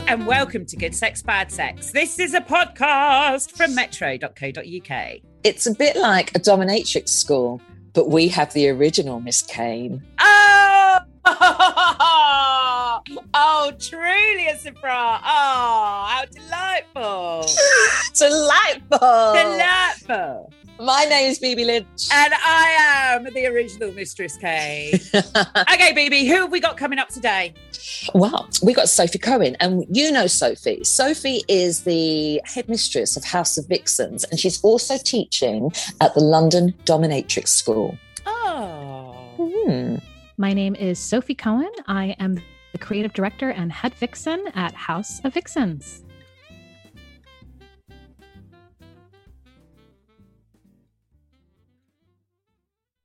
Hello and welcome to Good Sex, Bad Sex. This is a podcast from metro.co.uk. It's a bit like a dominatrix school, but we have the original Miss Kane. Oh! oh, truly a surprise. Oh, how delightful. Delightful. Delightful. My name is Bibi Lynch. And I am the original Mistress K. okay, BB, who have we got coming up today? Well, we got Sophie Cohen, and you know Sophie. Sophie is the headmistress of House of Vixens, and she's also teaching at the London Dominatrix School. Oh. Hmm. My name is Sophie Cohen. I am the creative director and head vixen at House of Vixens.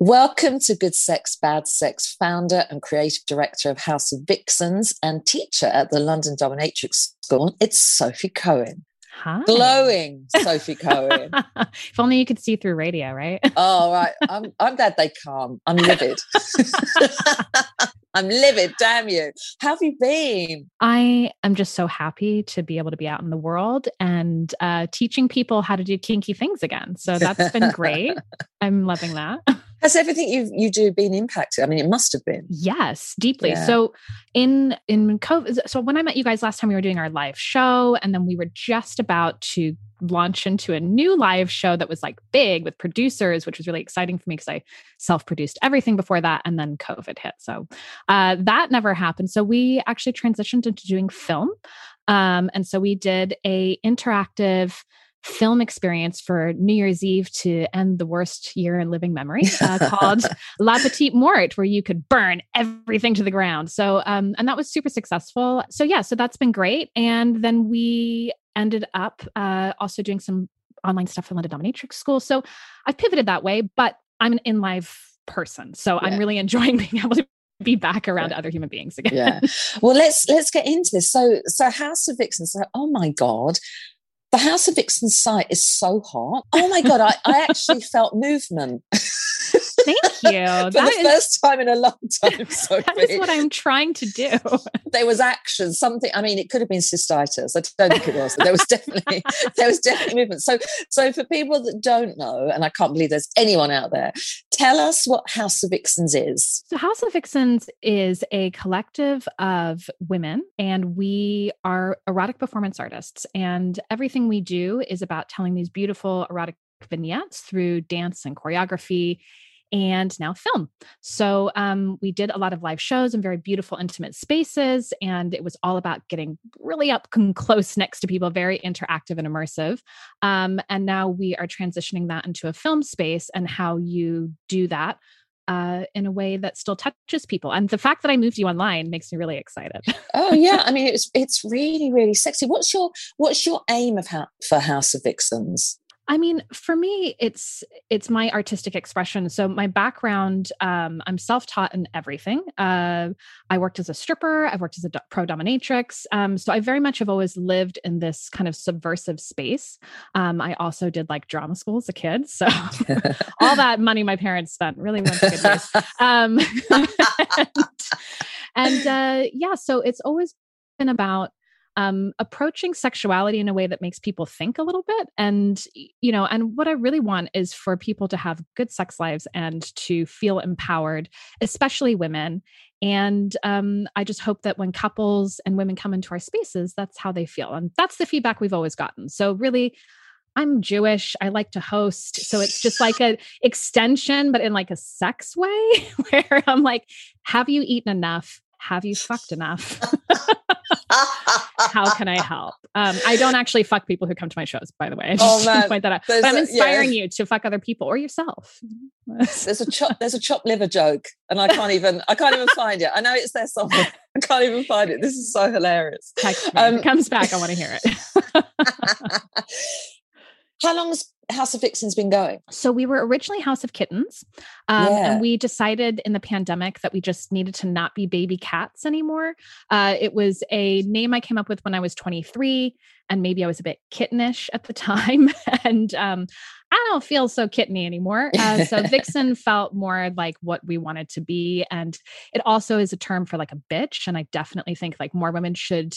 Welcome to Good Sex, Bad Sex, founder and creative director of House of Vixens and teacher at the London Dominatrix School. It's Sophie Cohen. Hi. Glowing Sophie Cohen. if only you could see through radio, right? Oh, right. I'm, I'm glad they can't. I'm livid. I'm livid. Damn you. How have you been? I am just so happy to be able to be out in the world and uh, teaching people how to do kinky things again. So that's been great. I'm loving that. Has everything you you do been impacted? I mean, it must have been. Yes, deeply. Yeah. So in in COVID, so when I met you guys last time, we were doing our live show, and then we were just about to launch into a new live show that was like big with producers, which was really exciting for me because I self-produced everything before that, and then COVID hit. So uh, that never happened. So we actually transitioned into doing film, um, and so we did a interactive film experience for New Year's Eve to end the worst year in living memory uh, called La Petite Mort, where you could burn everything to the ground. So, um, and that was super successful. So, yeah, so that's been great. And then we ended up uh, also doing some online stuff for London Dominatrix School. So I've pivoted that way, but I'm an in live person. So Yeah. I'm really enjoying being able to be back around Yeah. other human beings again. Yeah. Well, let's let's get into this. So, so House of Vixens. So, oh my god, the House of Vixen site is so hot. Oh my god, I, I actually felt movement Thank you. for That the is- first time in a long time. Sophie. that is what I'm trying to do. there was action, something. I mean, it could have been cystitis. I don't think it was. But there was definitely there was definitely movement. So, so for people that don't know, and I can't believe there's anyone out there, tell us what House of Vixens is. So, House of Vixens is a collective of women, and we are erotic performance artists. And everything we do is about telling these beautiful erotic vignettes through dance and choreography and now film. So, um, we did a lot of live shows in very beautiful, intimate spaces, and it was all about getting really up close next to people, very interactive and immersive. Um, and now we are transitioning that into a film space and how you do that uh, in a way that still touches people. And the fact that I moved you online makes me really excited. Oh yeah, I mean it's it's really really sexy. What's your what's your aim of how, for House of Vixens? I mean, for me, it's it's my artistic expression. So my background, um, I'm self-taught in everything. Uh, I worked as a stripper. I've worked as a pro dominatrix. Um, so I very much have always lived in this kind of subversive space. Um, I also did like drama school as a kid. So all that money my parents spent really went to good use. Um, and uh, yeah, so it's always been about um, approaching sexuality in a way that makes people think a little bit. And, you know, and what I really want is for people to have good sex lives and to feel empowered, especially women. And um, I just hope that when couples and women come into our spaces, that's how they feel. And that's the feedback we've always gotten. So, really, I'm Jewish. I like to host. So it's just like a extension, but in like a sex way where I'm like, have you eaten enough? Have you fucked enough? How can I help? Um, I don't actually fuck people who come to my shows, by the way. I Oh, just wanna man. point that out. There's But I'm a- yeah. inspiring you to fuck other people or yourself. There's a chop there's a chopped liver joke, and I can't even I can't even find it. I know it's there somewhere. I can't even find it. This is so hilarious. Text me. Um, it comes back. I want to hear it. How long has House of Vixens been going? So we were originally House of Kittens, um, Yeah. and we decided in the pandemic that we just needed to not be baby cats anymore. Uh, it was a name I came up with when I was 23, and maybe I was a bit kittenish at the time, and um, I don't feel so kitteny anymore. Uh, so Vixen felt more like what we wanted to be, and it also is a term for like a bitch, and I definitely think like more women should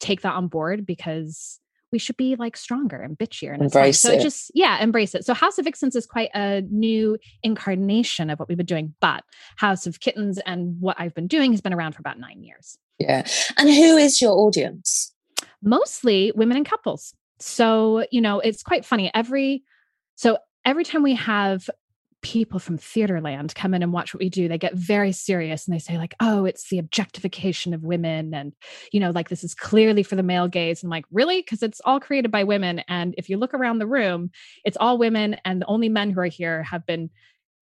take that on board because we should be like stronger and bitchier and. Embrace so it. just yeah embrace it so house of vixens is quite a new incarnation of what we've been doing but house of kittens and what i've been doing has been around for about nine years Yeah. And who is your audience? mostly women and couples so you know it's quite funny every so every time we have people from theaterland come in and watch what we do. They get very serious and they say like oh it's the objectification of women and you know like this is clearly for the male gaze. And I'm like really? Because it's all created by women. And if you look around the room it's all women and the only men who are here have been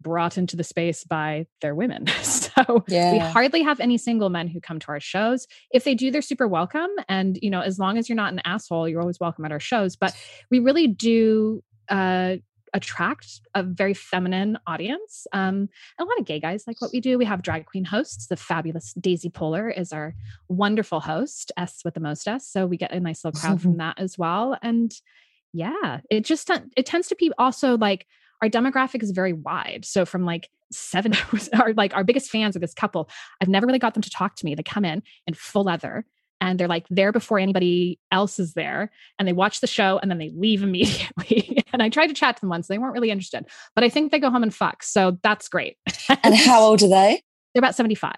brought into the space by their women. So we hardly have any single men who come to our shows. If they do they're super welcome. And you know as long as you're not an asshole you're always welcome at our shows. But we really do uh attract a very feminine audience. Um a lot of gay guys like what we do. We have drag queen hosts. The fabulous daisy polar is our wonderful host s with the most s. So we get a nice little crowd from that as well. And yeah it just it tends to be also like our demographic is very wide. So from like seven our like our biggest fans are this couple. I've never really got them to talk to me. They come in in full leather and they're like there before anybody else is there and they watch the show and then they leave immediately and i tried to chat to them once they weren't really interested but i think they go home and fuck so that's great And how old are they? they're about 75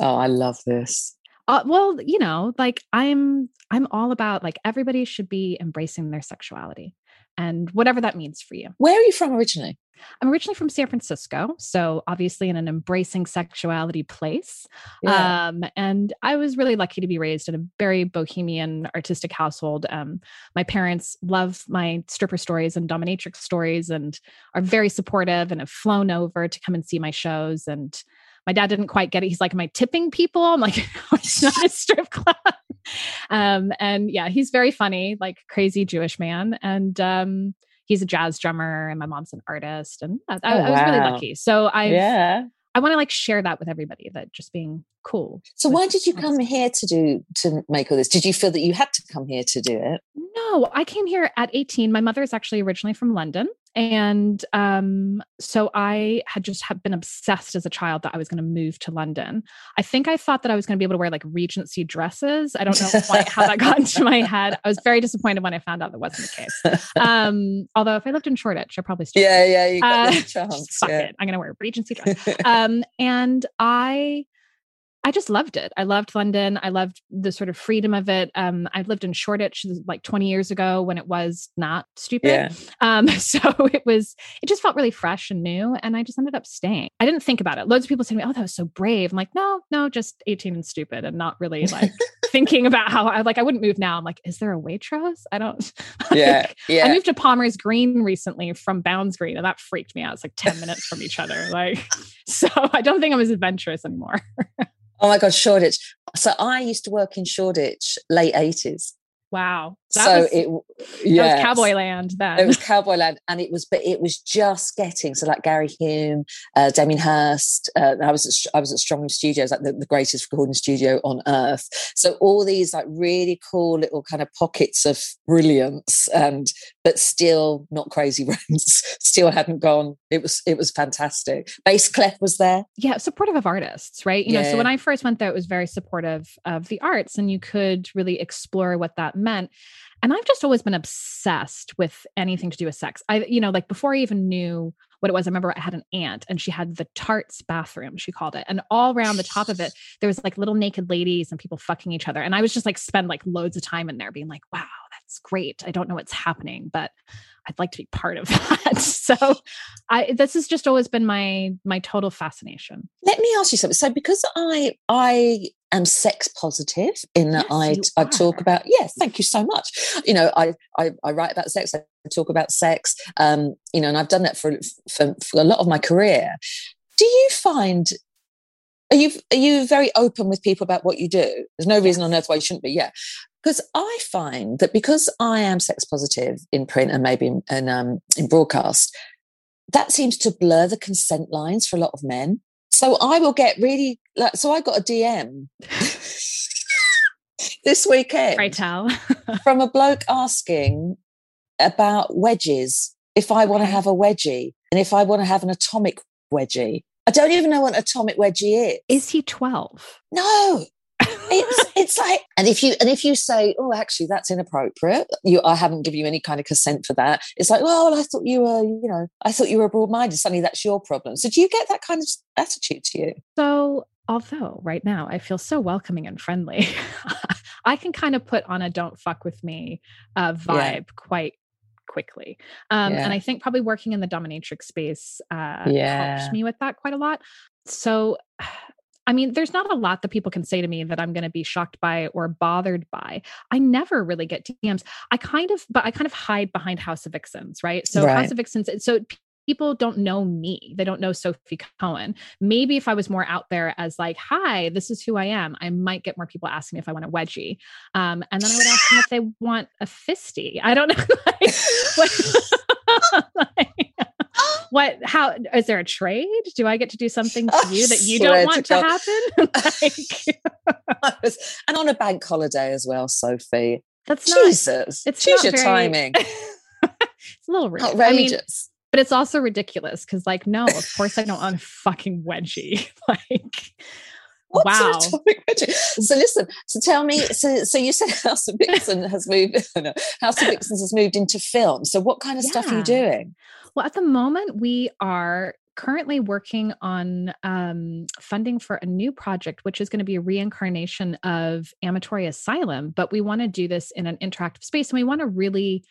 Oh, I love this. uh, well you know like i'm i'm all about like everybody should be embracing their sexuality and whatever that means for you Where are you from originally? I'm originally from san francisco so obviously in an embracing sexuality place Yeah. um, and I was really lucky to be raised in a very bohemian, artistic household. Um, my parents love my stripper stories and dominatrix stories and are very supportive and have flown over to come and see my shows. And my dad didn't quite get it. He's like, Am I tipping people? I'm like, no, it's not a strip club. um, and yeah, he's very funny, like crazy Jewish man. And um, he's a jazz drummer, and my mom's an artist. And I, Oh, I was really lucky. So I yeah. I want to like share that with everybody that just being cool. So why did you sex. come here to do to make all this? Did you feel that you had to come here to do it? No, I came here at 18. My mother is actually originally from London. And um, so I had just have been obsessed as a child that I was going to move to London. I think I thought that I was going to be able to wear like Regency dresses. I don't know quite how that got into my head. I was very disappointed when I found out that wasn't the case. Um, although if I lived in Shoreditch, I probably still Yeah, yeah, you got Uh, chance. fuck yeah. it. I'm going to wear a Regency dress. um, and I I just loved it. I loved London. I loved the sort of freedom of it. Um, I lived in Shoreditch like 20 years ago when it was not stupid. Yeah. Um, so it was, it just felt really fresh and new. And I just ended up staying. I didn't think about it. Loads of people to me, Oh, that was so brave. I'm like, no, no, just 18 and stupid and not really like thinking about how I like, I wouldn't move now. I'm like, is there a Waitrose? I don't, Yeah. Yeah. I moved to Palmer's Green recently from Bounds Green, and that freaked me out. It's like 10 minutes from each other. Like, so I don't think I'm as adventurous anymore. Oh my God, Shoreditch. So I used to work in Shoreditch late 80s. Wow. That so was, it yeah. was cowboy land then. It was Cowboy Land, and it was, but it was just getting so like Gary Hume, uh, Damien Hirst. Uh, I was at, I was at Strongroom Studios, like the, the greatest recording studio on earth. So all these like really cool little kind of pockets of brilliance, and but still not crazy rents. still hadn't gone. It was it was fantastic. Bass Clef was there. yeah, supportive of artists, right? You know, so when I first went there, it was very supportive of the arts, and you could really explore what that meant. And I've just always been obsessed with anything to do with sex. I, you know, like before I even knew what it was, I remember I had an aunt and she had the tarts bathroom, she called it. And all around the top of it, there was like little naked ladies and people fucking each other. And I was just like spend like loads of time in there being like, wow, that's great. I don't know what's happening, but I'd like to be part of that. so I this has just always been my my total fascination. Let me ask you something. So because I I am sex positive in that Yes, I I talk about yes, thank you so much. You know, I I, I write about sex. I talk about sex. Um, you know, and I've done that for for, for a lot of my career. Do you find are you are you very open with people about what you do? There's no reason on earth why you shouldn't be. Yeah, because I find that because I am sex positive in print and maybe in, in, um, in broadcast, that seems to blur the consent lines for a lot of men. So I will get really like. So I got a DM this weekend, Right, Tal. from a bloke asking about wedges. If I want to have a wedgie, and if I want to have an atomic wedgie, I don't even know what an atomic wedgie is. Is he 12? no, it's it's like and if you and if you say oh actually that's inappropriate you i haven't given you any kind of consent for that it's like well i thought you were you know i thought you were broad-minded suddenly that's your problem so do you get that kind of attitude to you So, although right now I feel so welcoming and friendly, I can kind of put on a don't fuck with me uh, vibe quite quickly. Um, Yeah. And I think probably working in the dominatrix space uh, Yeah. helps me with that quite a lot. So, I mean, there's not a lot that people can say to me that I'm going to be shocked by or bothered by. I never really get DMs. I kind of, but I kind of hide behind House of Vixens, right? So, Right. House of Vixens, so people don't know me. They don't know Sophie Cohen. Maybe if I was more out there as like, hi, this is who I am, I might get more people asking me if I want a wedgie. Um, and then I would ask them if they want a fisty. I don't know. like, what, like, what, how, is there a trade? Do I get to do something to you that you don't want to, God. happen? like, and on a bank holiday as well sophie that's not, jesus it's choose your very- timing it's a little rude. I mean, outrageous but it's also ridiculous because, like, no, of course I don't want a fucking wedgie. like, What's wow. atomic wedgie? So listen. So tell me. So so you said House of Vixen has moved. No, House of Vixens has moved into film. So what kind of stuff are you doing? Well, at the moment, we are currently working on um, funding for a new project, which is going to be a reincarnation of Amatory Asylum. But we want to do this in an interactive space, and we want to really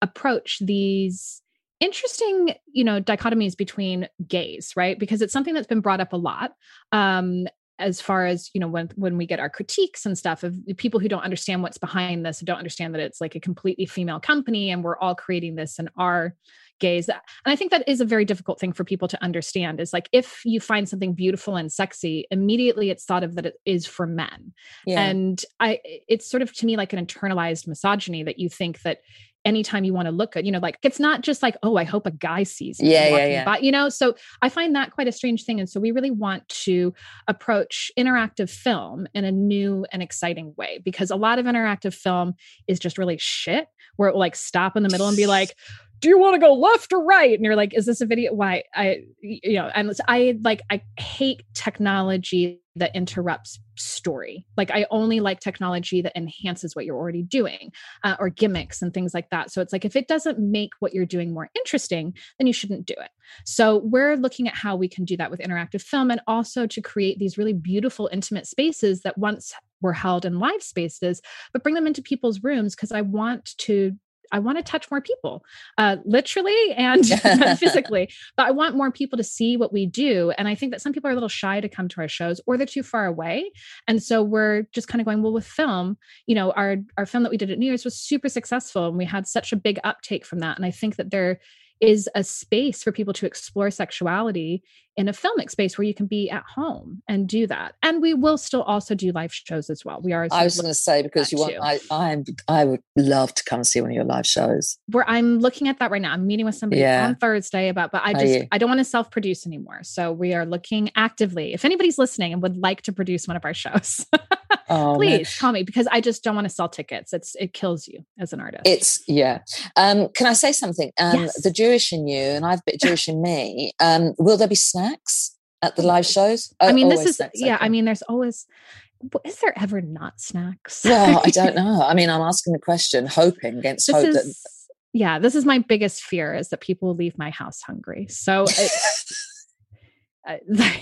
approach these interesting you know dichotomies between gays right? Because it's something that's been brought up a lot um as far as you know when when we get our critiques and stuff of people who don't understand what's behind this don't understand that it's like a completely female company and we're all creating this in our gaze and i think that is a very difficult thing for people to understand is like if you find something beautiful and sexy immediately it's thought of that it is for men. Yeah. and i it's sort of to me like an internalized misogyny that you think that anytime you want to look good you know like it's not just like oh i hope a guy sees me Yeah, yeah, yeah. by, you know so i find that quite a strange thing and so we really want to approach interactive film in a new and exciting way because a lot of interactive film is just really shit where it will like stop in the middle and be like do you want to go left or right? And you're like is this a video? Why i you know and i like i hate technology that interrupts story. Like i only like technology that enhances what you're already doing uh, or gimmicks and things like that. So it's like if it doesn't make what you're doing more interesting then you shouldn't do it. So we're looking at how we can do that with interactive film and also to create these really beautiful intimate spaces that once were held in live spaces but bring them into people's rooms because i want to I want to touch more people, uh, literally and physically. But I want more people to see what we do. And I think that some people are a little shy to come to our shows, or they're too far away. And so we're just kind of going, well, with film, you know, our our film that we did at New Year's was super successful, and we had such a big uptake from that. And I think that there is a space for people to explore sexuality in a filmic space where you can be at home and do that. And we will still also do live shows as well. We are. I was going to say because you want, too. I, I'm, I would love to come see one of your live shows. where I'm looking at that right now. I'm meeting with somebody Yeah. on Thursday about, but I just? I don't want to self-produce anymore. So we are looking actively. If anybody's listening and would like to produce one of our shows, Oh, man. please call me because I just don't want to sell tickets. It's it kills you as an artist. It's yeah. Um, can I say something? Um, Yes. The Jewish in you, and I've bit Jewish in me. Um, will there be snacks at the live shows? I mean, this is yeah. I mean, there's always, is there ever not snacks? well, I don't know. I mean, I'm asking the question, hoping against this hope is that. yeah. This is my biggest fear is that people leave my house hungry. So. It, uh,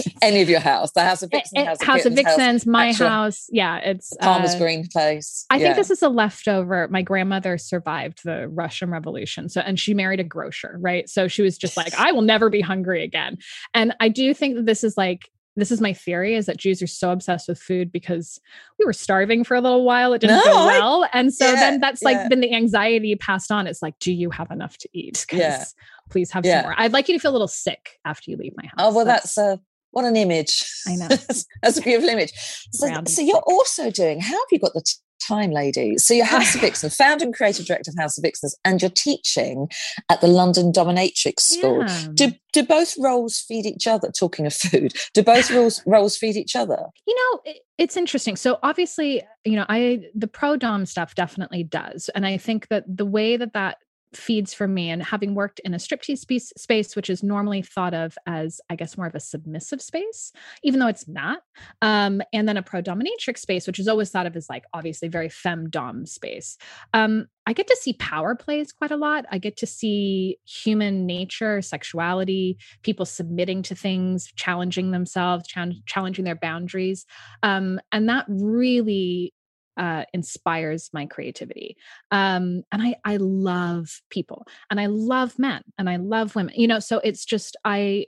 Any of your house, the House of Eh, Vixen, eh, House of, House of Kittens, House- Vixens, my actual- house. Yeah, it's Palmers uh, Green place. I think this is a leftover. My grandmother survived the Russian Revolution. So, and she married a grocer, right? So she was just like, I will never be hungry again. And I do think that this is like, this is my theory is that Jews are so obsessed with food because we were starving for a little while. It didn't No, go I- well. And so yeah, then that's like yeah. been the anxiety passed on. It's like, do you have enough to eat? 'Cause Yeah. Please have Yeah. some more. I'd like you to feel a little sick after you leave my house. Oh well, that's uh, what an image. I know. that's a beautiful image. So, so you're also doing. How have you got the time lady. So you're House of Vixen, founder and creative director of House of Vixens, and you're teaching at the London Dominatrix School. Yeah. Do do both roles feed each other? Talking of food, do both roles roles feed each other? You know, it, it's interesting. So obviously, you know, I the pro dom stuff definitely does, and I think that the way that that feeds for me and having worked in a striptease space, which is normally thought of as i guess more of a submissive space even though it's not um, and then a pro dominatrix space which is always thought of as like obviously very fem dom space. Um, i get to see power plays quite a lot. I get to see human nature sexuality people submitting to things challenging themselves challenging their boundaries. Um, and that really uh, inspires my creativity. Um, and I, I love people and I love men and I love women, you know, so it's just, I,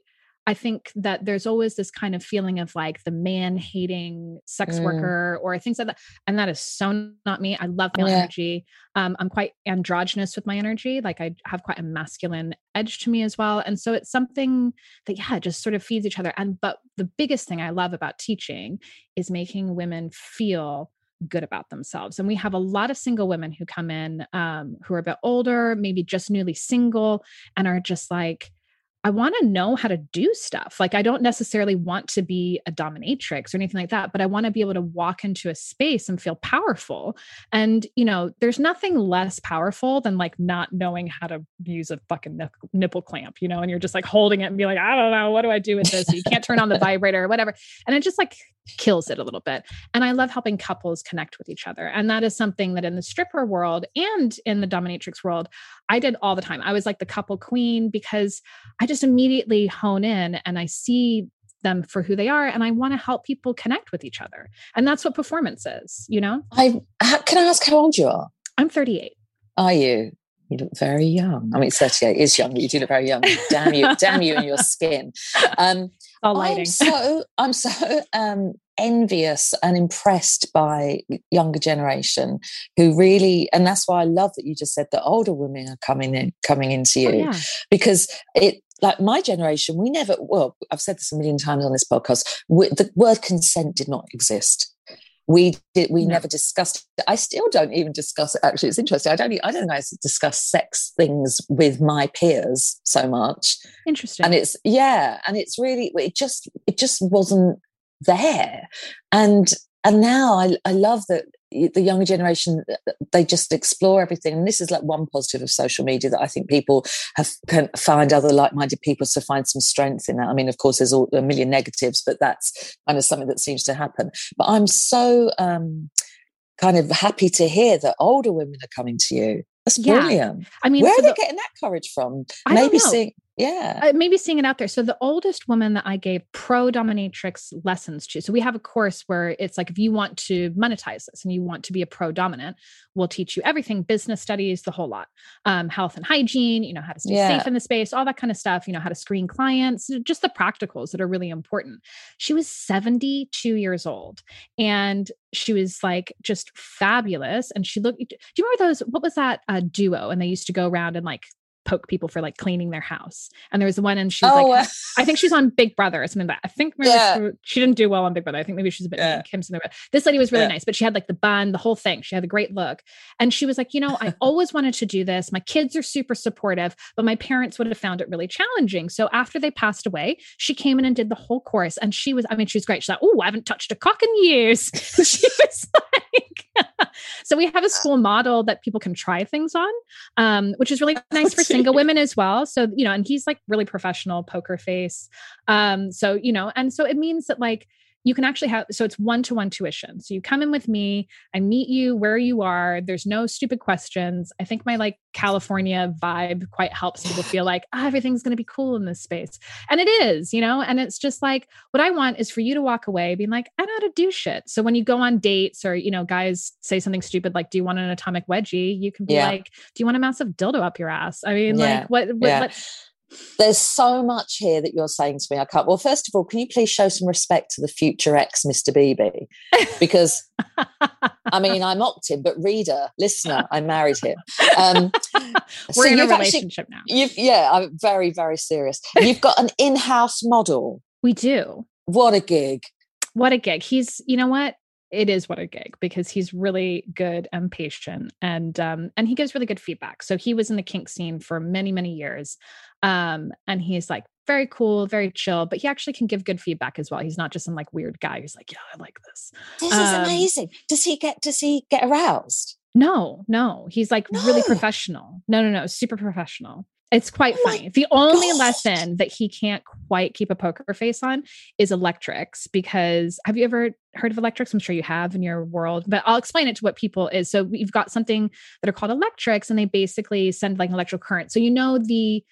I think that there's always this kind of feeling of like the man hating sex Mm. worker or things like that. And that is so not me. I love male Yeah. energy. Um, I'm quite androgynous with my energy. Like I have quite a masculine edge to me as well. And so it's something that, yeah, just sort of feeds each other. And, but the biggest thing I love about teaching is making women feel good about themselves. And we have a lot of single women who come in um, who are a bit older, maybe just newly single, and are just like, I want to know how to do stuff. Like, I don't necessarily want to be a dominatrix or anything like that, but I want to be able to walk into a space and feel powerful. And, you know, there's nothing less powerful than like not knowing how to use a fucking nipple clamp, you know, and you're just like holding it and be like, I don't know, what do I do with this? You can't turn on the vibrator or whatever. And it just like kills it a little bit. And I love helping couples connect with each other. And that is something that in the stripper world and in the dominatrix world, I did all the time. I was like the couple queen because I just immediately hone in and I see them for who they are and I want to help people connect with each other. And that's what performance is, you know? I can I ask how old you are? I'm 38. Are you? You look very young. I mean, 38 is young, but you do look very young. Damn you, damn you and your skin. Um, I'm so I'm so um, envious and impressed by younger generation who really, and that's why I love that you just said that older women are coming in, coming into you Oh, yeah. because it like my generation we never well i've said this a million times on this podcast we, the word consent did not exist we did we No. never discussed it. i still don't even discuss it actually it's interesting i don't i don't know discuss sex things with my peers so much Interesting. and it's yeah and it's really it just it just wasn't there and and now i i love that the younger generation they just explore everything. And this is like one positive of social media that i think people have can find other like-minded people to find some strength in that. I mean of course there's all, a million negatives but that's kind of something that seems to happen. But i'm so um kind of happy to hear that older women are coming to you. That's Yeah. brilliant. I mean, where are they getting that courage from? I maybe know. seeing yeah uh, maybe seeing it out there. So the oldest woman that I gave pro dominatrix lessons to. So we have a course where it's like if you want to monetize this and you want to be a pro dominant, we'll teach you everything: business studies, the whole lot, um, health and hygiene. You know how to stay Yeah. safe in the space, all that kind of stuff. You know how to screen clients, just the practicals that are really important. She was seventy-two years old, and she was like just fabulous. And she looked. Do you remember those? What was that uh, duo? And they used to go around and like poke people for like cleaning their house. And there was one, and she was oh like, uh, I think she's on Big Brother or something like that. I think maybe Yeah. she, she didn't do well on Big Brother. I think maybe she's a bit Yeah. mean, Kim something. like. This lady was really Yeah. nice, but she had like the bun, the whole thing. She had a great look. And she was like, you know, I always wanted to do this. My kids are super supportive, but my parents would have found it really challenging. So after they passed away, she came in and did the whole course. And she was, I mean, she was great. She's like, oh, I haven't touched a cock in years. she was like, so we have a school model that people can try things on, um, which is really nice for single women as well. So, you know, and he's like really professional poker face. Um, so, you know, and so it means that like you can actually have so it's one-to-one tuition. So you come in with me, I meet you where you are. There's no stupid questions. I think my like California vibe quite helps people feel like ah, everything's gonna be cool in this space. And it is, you know, and it's just like what I want is for you to walk away being like, I know how to do shit. So when you go on dates or you know, guys say something stupid like, Do you want an atomic wedgie? You can be Yeah. like, Do you want a massive dildo up your ass? I mean, Yeah. like what, what Yeah. let- There's so much here that you're saying to me. I can't. Well, first of all, can you please show some respect to the future ex, Mr. Bibi? Because I mean, I mocked him, but reader, listener, I married him. Um, we're in a you've actually- relationship now. You've, yeah, I'm very, very serious. You've got an in-house model. We do. What a gig! What a gig. He's, you know what? It is what a gig because he's really good and patient and um and he gives really good feedback. So he was in the kink scene for many many years um and he's like very cool very chill but he actually can give good feedback as well. He's not just some like weird guy who's like yeah i like this. This is um, amazing. Does he get does he get aroused? No no. He's like no. really professional. No no no. Super professional it's quite oh funny. The only gosh. lesson that he can't quite keep a poker face on is electrics because have you ever heard of electrics? I'm sure you have in your world, but I'll explain it to what people is. So we've got something that are called electrics and they basically send like an electrical current. So you know the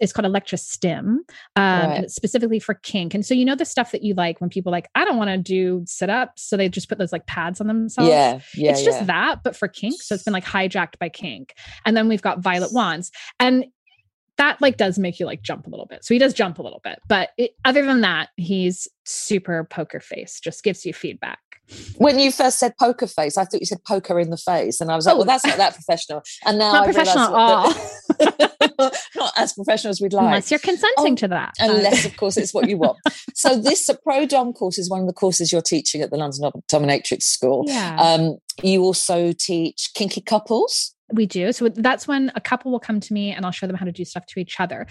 it's called electrostim um, right. specifically for kink and so you know the stuff that you like when people like i don't want to do sit-ups so they just put those like pads on themselves yeah yeah it's just yeah. that but for kink so it's been like hijacked by kink and then we've got violet wands and that like does make you like jump a little bit. So he does jump a little bit, but it, other than that, he's super poker face. Just gives you feedback. When you first said poker face, I thought you said poker in the face, and I was like, oh. "Well, that's not that professional." And now not I professional at all. Not as professional as we'd like, unless you're consenting oh, to that. Unless, of course, it's what you want. so this pro dom course is one of the courses you're teaching at the London Dominatrix School. Yeah. Um, you also teach kinky couples we do. So that's when a couple will come to me and I'll show them how to do stuff to each other.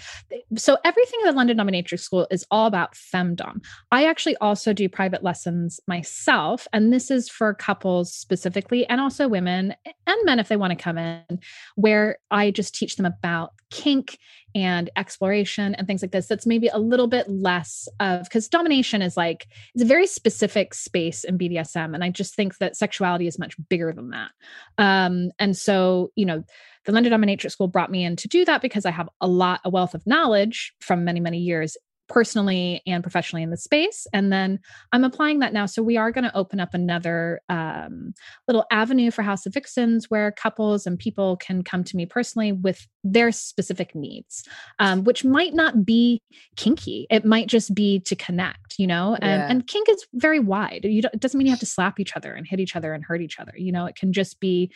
So everything in the London Dominatrix School is all about femdom. I actually also do private lessons myself, and this is for couples specifically, and also women and men if they want to come in, where I just teach them about kink and exploration and things like this that's maybe a little bit less of because domination is like it's a very specific space in bdsm and i just think that sexuality is much bigger than that. Um and so you know the london dominatrix school brought me in to do that because i have a lot a wealth of knowledge from many many years personally and professionally in the space. And then I'm applying that now. So we are going to open up another um, little avenue for House of Vixens where couples and people can come to me personally with their specific needs, um, which might not be kinky. It might just be to connect, you know, and, yeah. and kink is very wide. You it doesn't mean you have to slap each other and hit each other and hurt each other. You know, it can just be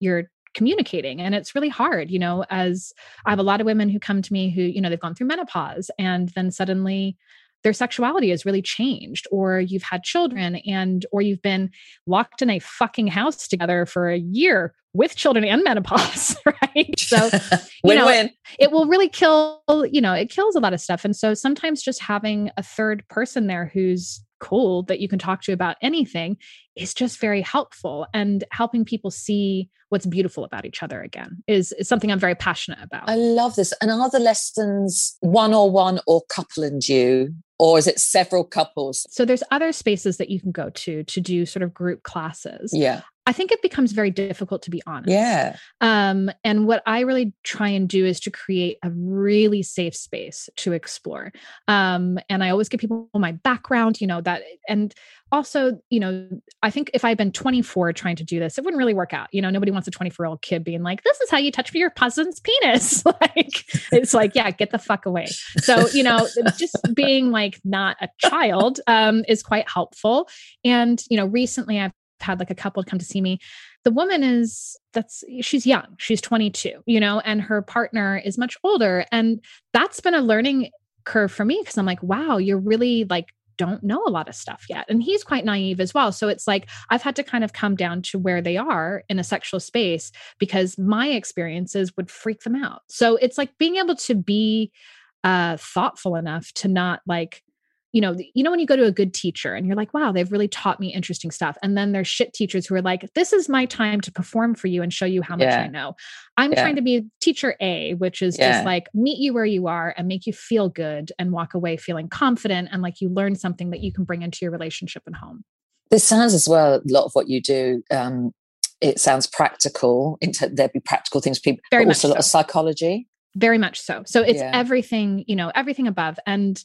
you're communicating and it's really hard you know as i have a lot of women who come to me who you know they've gone through menopause and then suddenly their sexuality has really changed or you've had children and or you've been locked in a fucking house together for a year with children and menopause right so you know win. it will really kill you know it kills a lot of stuff and so sometimes just having a third person there who's cool that you can talk to about anything is just very helpful and helping people see what's beautiful about each other again is, is something i'm very passionate about. I love this. And are the lessons one or one or couple and you or is it several couples? So there's other spaces that you can go to to do sort of group classes. Yeah I think it becomes very difficult to be honest. Yeah. Um, and what I really try and do is to create a really safe space to explore. Um, and I always give people my background, you know, that, and also, you know, I think if I had been 24 trying to do this, it wouldn't really work out. You know, nobody wants a 24 year old kid being like, this is how you touch your cousin's penis. like, it's like, yeah, get the fuck away. So, you know, just being like not a child um, is quite helpful. And, you know, recently I've had like a couple come to see me. The woman is that's she's young she's 22 you know and her partner is much older and that's been a learning curve for me because i'm like wow you're really like don't know a lot of stuff yet. And he's quite naive as well. So it's like i've had to kind of come down to where they are in a sexual space because my experiences would freak them out. So it's like being able to be uh thoughtful enough to not like you know, you know when you go to a good teacher and you're like, wow, they've really taught me interesting stuff. And then there's shit teachers who are like, this is my time to perform for you and show you how much yeah. I know. I'm yeah. trying to be teacher A, which is yeah. just like meet you where you are and make you feel good and walk away feeling confident and like you learn something that you can bring into your relationship and home. This sounds as well a lot of what you do. Um, it sounds practical. There'd be practical things, people, Very but also so. a lot of psychology. Very much so. So it's everything, you know, everything above. And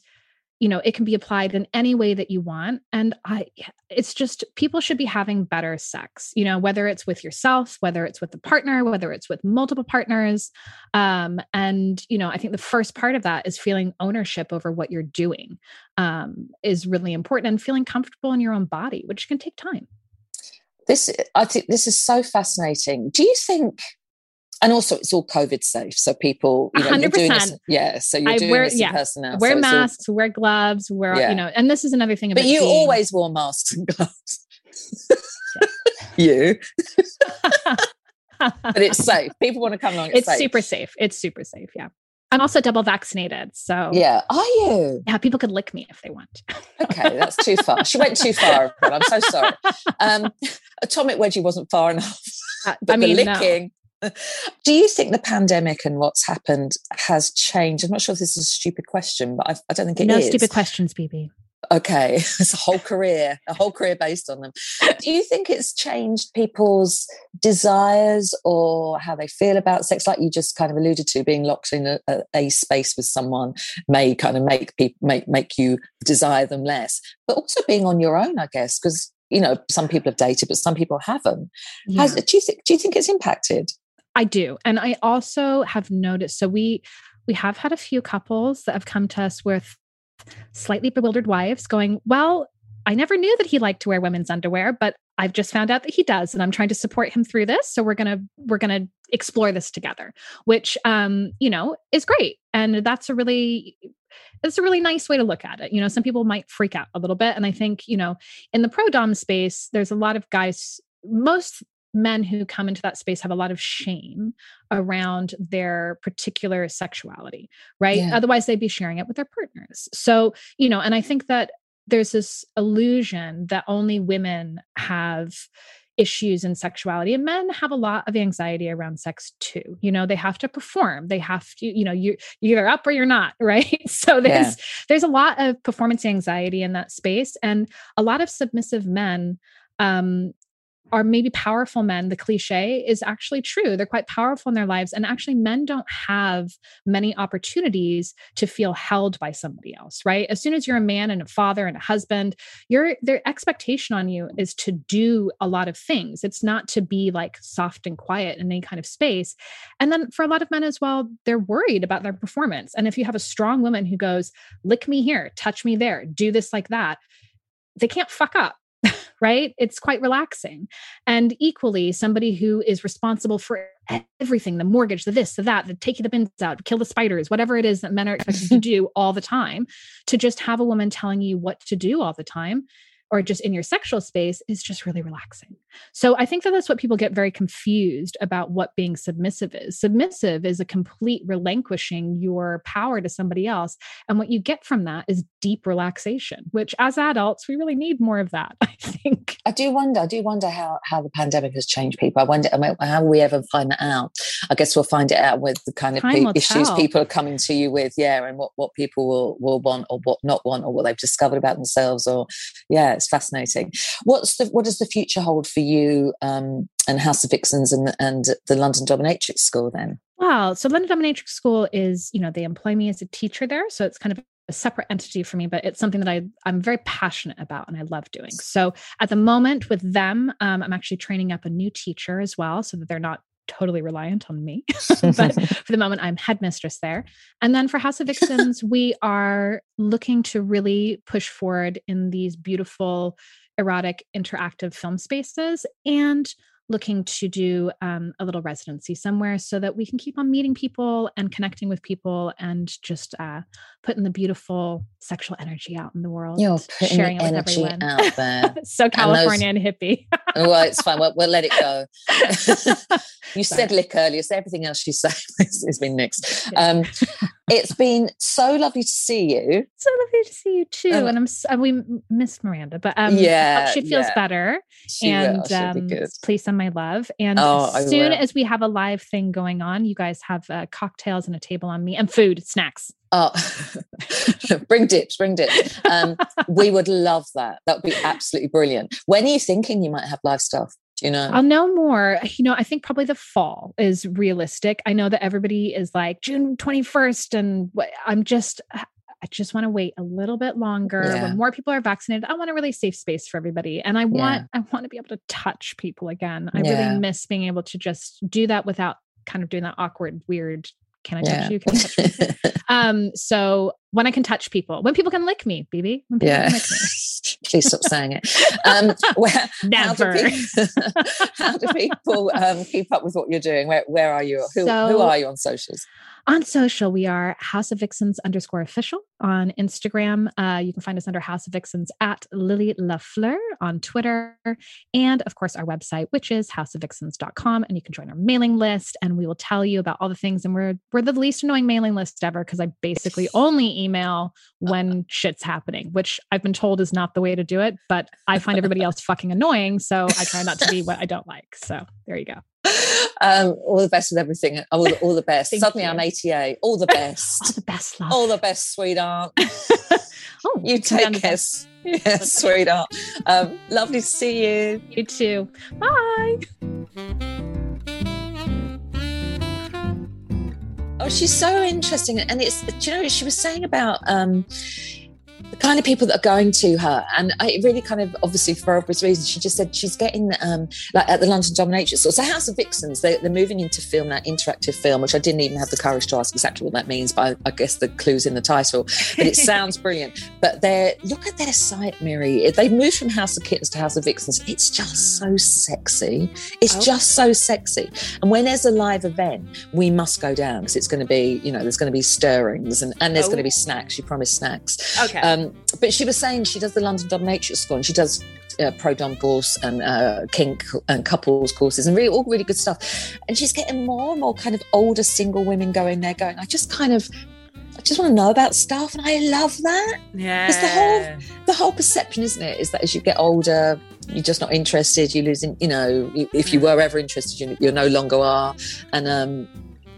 you know it can be applied in any way that you want and i it's just people should be having better sex you know whether it's with yourself whether it's with the partner whether it's with multiple partners um and you know i think the first part of that is feeling ownership over what you're doing um is really important and feeling comfortable in your own body which can take time. This i think this is so fascinating. Do you think and also it's all COVID safe. So people, you know, 100%. doing this, yeah. So you're I doing wear, this yeah. in person now. Wear so masks, all, wear gloves, wear, yeah. you know, and this is another thing about But you being, always wore masks and gloves. you. but it's safe. People want to come along. It's, It's, safe. super safe. It's super safe. Yeah. I'm also double vaccinated. So Yeah. Are you? yeah, people could lick me if they want. Okay, that's too far. She went too far. I'm so sorry. Um, Atomic Wedgie wasn't far enough. Uh, I mean, the licking. Do you think the pandemic and what's happened has changed? I'm not sure if this is a stupid question, but I, I don't think it is. no stupid questions, Bibi. Okay, it's a whole career, a whole career based on them. Do you think it's changed people's desires or how they feel about sex? Like you just kind of alluded to, being locked in a, a, a space with someone may kind of make people make make you desire them less, but also being on your own, I guess, because you know some people have dated, but some people haven't. Has, do you think? Do you think it's impacted? I do. And I also have noticed so we we have had a few couples that have come to us with slightly bewildered wives going, "Well, I never knew that he liked to wear women's underwear, but I've just found out that he does and I'm trying to support him through this, so we're going to we're going to explore this together." Which um, you know, is great. And that's a really it's a really nice way to look at it. You know, some people might freak out a little bit and I think, you know, in the pro dom space, there's a lot of guys most men who come into that space have a lot of shame around their particular sexuality, right? Yeah. Otherwise, they'd be sharing it with their partners. So, you know, and I think that there's this illusion that only women have issues in sexuality and men have a lot of anxiety around sex too you know they have to perform they have to you know you you're either up or you're not right so there's there's a lot of performance anxiety in that space and a lot of submissive men um are maybe powerful men the cliche is actually true. They're quite powerful in their lives and actually men don't have many opportunities to feel held by somebody else right? As soon as you're a man and a father and a husband your their expectation on you is to do a lot of things. It's not to be like soft and quiet in any kind of space. And then for a lot of men as well they're worried about their performance. And if you have a strong woman who goes lick me here touch me there do this like that they can't fuck up right? It's quite relaxing. And equally, somebody who is responsible for everything the mortgage, the this, the that, the taking the bins out, kill the spiders, whatever it is that men are expected to do all the time, to just have a woman telling you what to do all the time. Or just in your sexual space is just really relaxing. So I think that that's what people get very confused about what being submissive is. Submissive is a complete relinquishing your power to somebody else. And what you get from that is deep relaxation, which as adults, we really need more of that, I think. I do wonder. I do wonder how how the pandemic has changed people. I wonder I mean, how we ever find that out. I guess we'll find it out with the kind of pe- issues tell. people are coming to you with, yeah, and what what people will will want or what not want, or what they've discovered about themselves, or yeah, it's fascinating. What's the what does the future hold for you um, and House of Vixens and and the London Dominatrix School then? Wow. So London Dominatrix School is, you know, they employ me as a teacher there. So it's kind of a separate entity for me, but it's something that I, I'm very passionate about and I love doing. So at the moment with them, um, I'm actually training up a new teacher as well so that they're not totally reliant on me. but for the moment, I'm headmistress there. And then for House of Vixens, we are looking to really push forward in these beautiful, erotic, interactive film spaces and looking to do um, a little residency somewhere so that we can keep on meeting people and connecting with people and just uh, putting the beautiful sexual energy out in the world. You're putting sharing it with everyone. out there. so California and, hippie. well, it's fine. We'll, we'll let it go. you said lick earlier, so everything else you say has been nixed. Um, it's been so lovely to see you. so lovely to see you too. Um, and I'm s- uh, we missed Miranda, but um, Yeah, she feels yeah. better. She and. Um, please send my love. And Oh, as soon as we have a live thing going on, you guys have uh, cocktails and a table on me and food, snacks. Oh, bring dips, bring dips. Um, we would love that. That would be absolutely brilliant. When are you thinking you might have live stuff? Do you know? I'll know more. You know, I think probably the fall is realistic. I know that everybody is like June 21st, and I'm just, I just want to wait a little bit longer. Yeah. When more people are vaccinated, I want a really safe space for everybody, and I want, I want to be able to touch people again. I Yeah. really miss being able to just do that without kind of doing that awkward, weird. Can I touch yeah. you? Can I touch you? um so when I can touch people, when people can lick me, Bibi. When people Yeah. can lick me. Please stop saying it. Um, where, Never. How do people, how do people um, keep up with what you're doing? Where, where are you? Who, who are you on socials? On social, we are House of Vixens underscore official on Instagram. Uh, you can find us under House of Vixens at Lily LaFleur on Twitter. And of course, our website, which is houseofvixens.com. And you can join our mailing list and we will tell you about all the things. And we're we're the least annoying mailing list ever because I basically only email when shit's happening, which I've been told is not the way to do it. But I find everybody else fucking annoying. So I try not to be what I don't like. So there you go. Um, all the best with everything. All, the- all the best. Suddenly you. I'm 88. All the best. All the best love. all the best, sweetheart. oh, You take care. Yes, sweetheart. Um, lovely to see you. You too. Bye. Oh, she's so interesting. And it's, you know, she was saying about um, the kind of people that are going to her. And I it really kind of, obviously, for obvious reasons, she just said she's getting, um, like at the London Dominatrix. So, House of Vixens, they, they're moving into film, that interactive film, which I didn't even have the courage to ask exactly what that means, but I, I guess the clue's in the title. But it sounds brilliant. But they're, look at their site, Miri. They've moved from House of Kittens to House of Vixens. It's just so sexy. It's Oh. just so sexy. And when there's a live event, we must go down because it's going to be, you know, there's going to be stirrings and, and there's going Oh. to be snacks. You promised snacks. Okay. Um, but she was saying she does the London Dominatrix School and she does uh, pro dom course and uh, kink and couples courses and really all really good stuff. And she's getting more and more kind of older single women going there, going, I just kind of. I just want to know about stuff, and I love that. yeah. it's the whole- The whole perception, isn't it, is that as you get older, you're just not interested. You lose, in, you know, if you were ever interested, you, you no longer are. And um,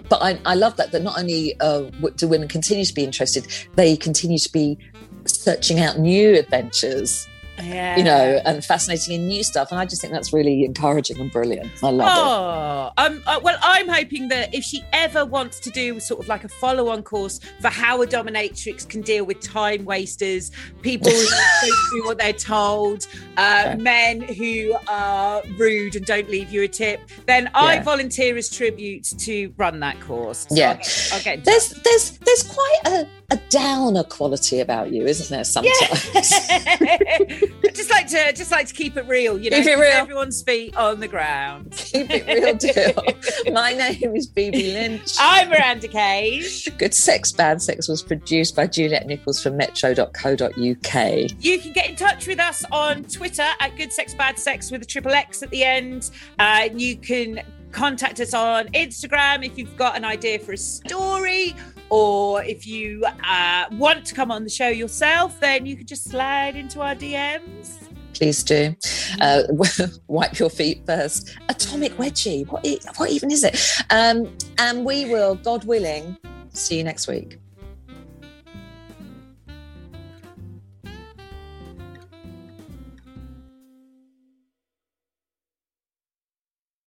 but I, I love that that not only uh, do women continue to be interested, they continue to be searching out new adventures, yeah. you know, and fascinating and new stuff. And I just think that's really encouraging and brilliant. I love it. Oh, um, uh, well, I'm hoping that if she ever wants to do sort of like a follow-on course for how a dominatrix can deal with time wasters, people who don't do what they're told, uh, Okay. men who are rude and don't leave you a tip, then I volunteer as tribute to run that course. So Yeah. I'll get, I'll get. There's there's there's quite a, a downer quality about you, isn't there? Sometimes. just like to just like to keep it real, you know, Keep it real. everyone's feet on the ground. Keep it real, deal. My name is Bibi Lynch. I'm Miranda Kane. Good Sex, Bad Sex was produced by Juliet Nichols from metro.co.uk. You can get in touch with us on Twitter at Good Sex Bad Sex with a triple X at the end. Uh, you can contact us on Instagram if you've got an idea for a story or if you uh, want to come on the show yourself, then you can just slide into our DMs. Please do. Uh, wipe your feet first. Atomic wedgie. What, what even is it? Um, and we will, God willing, see you next week.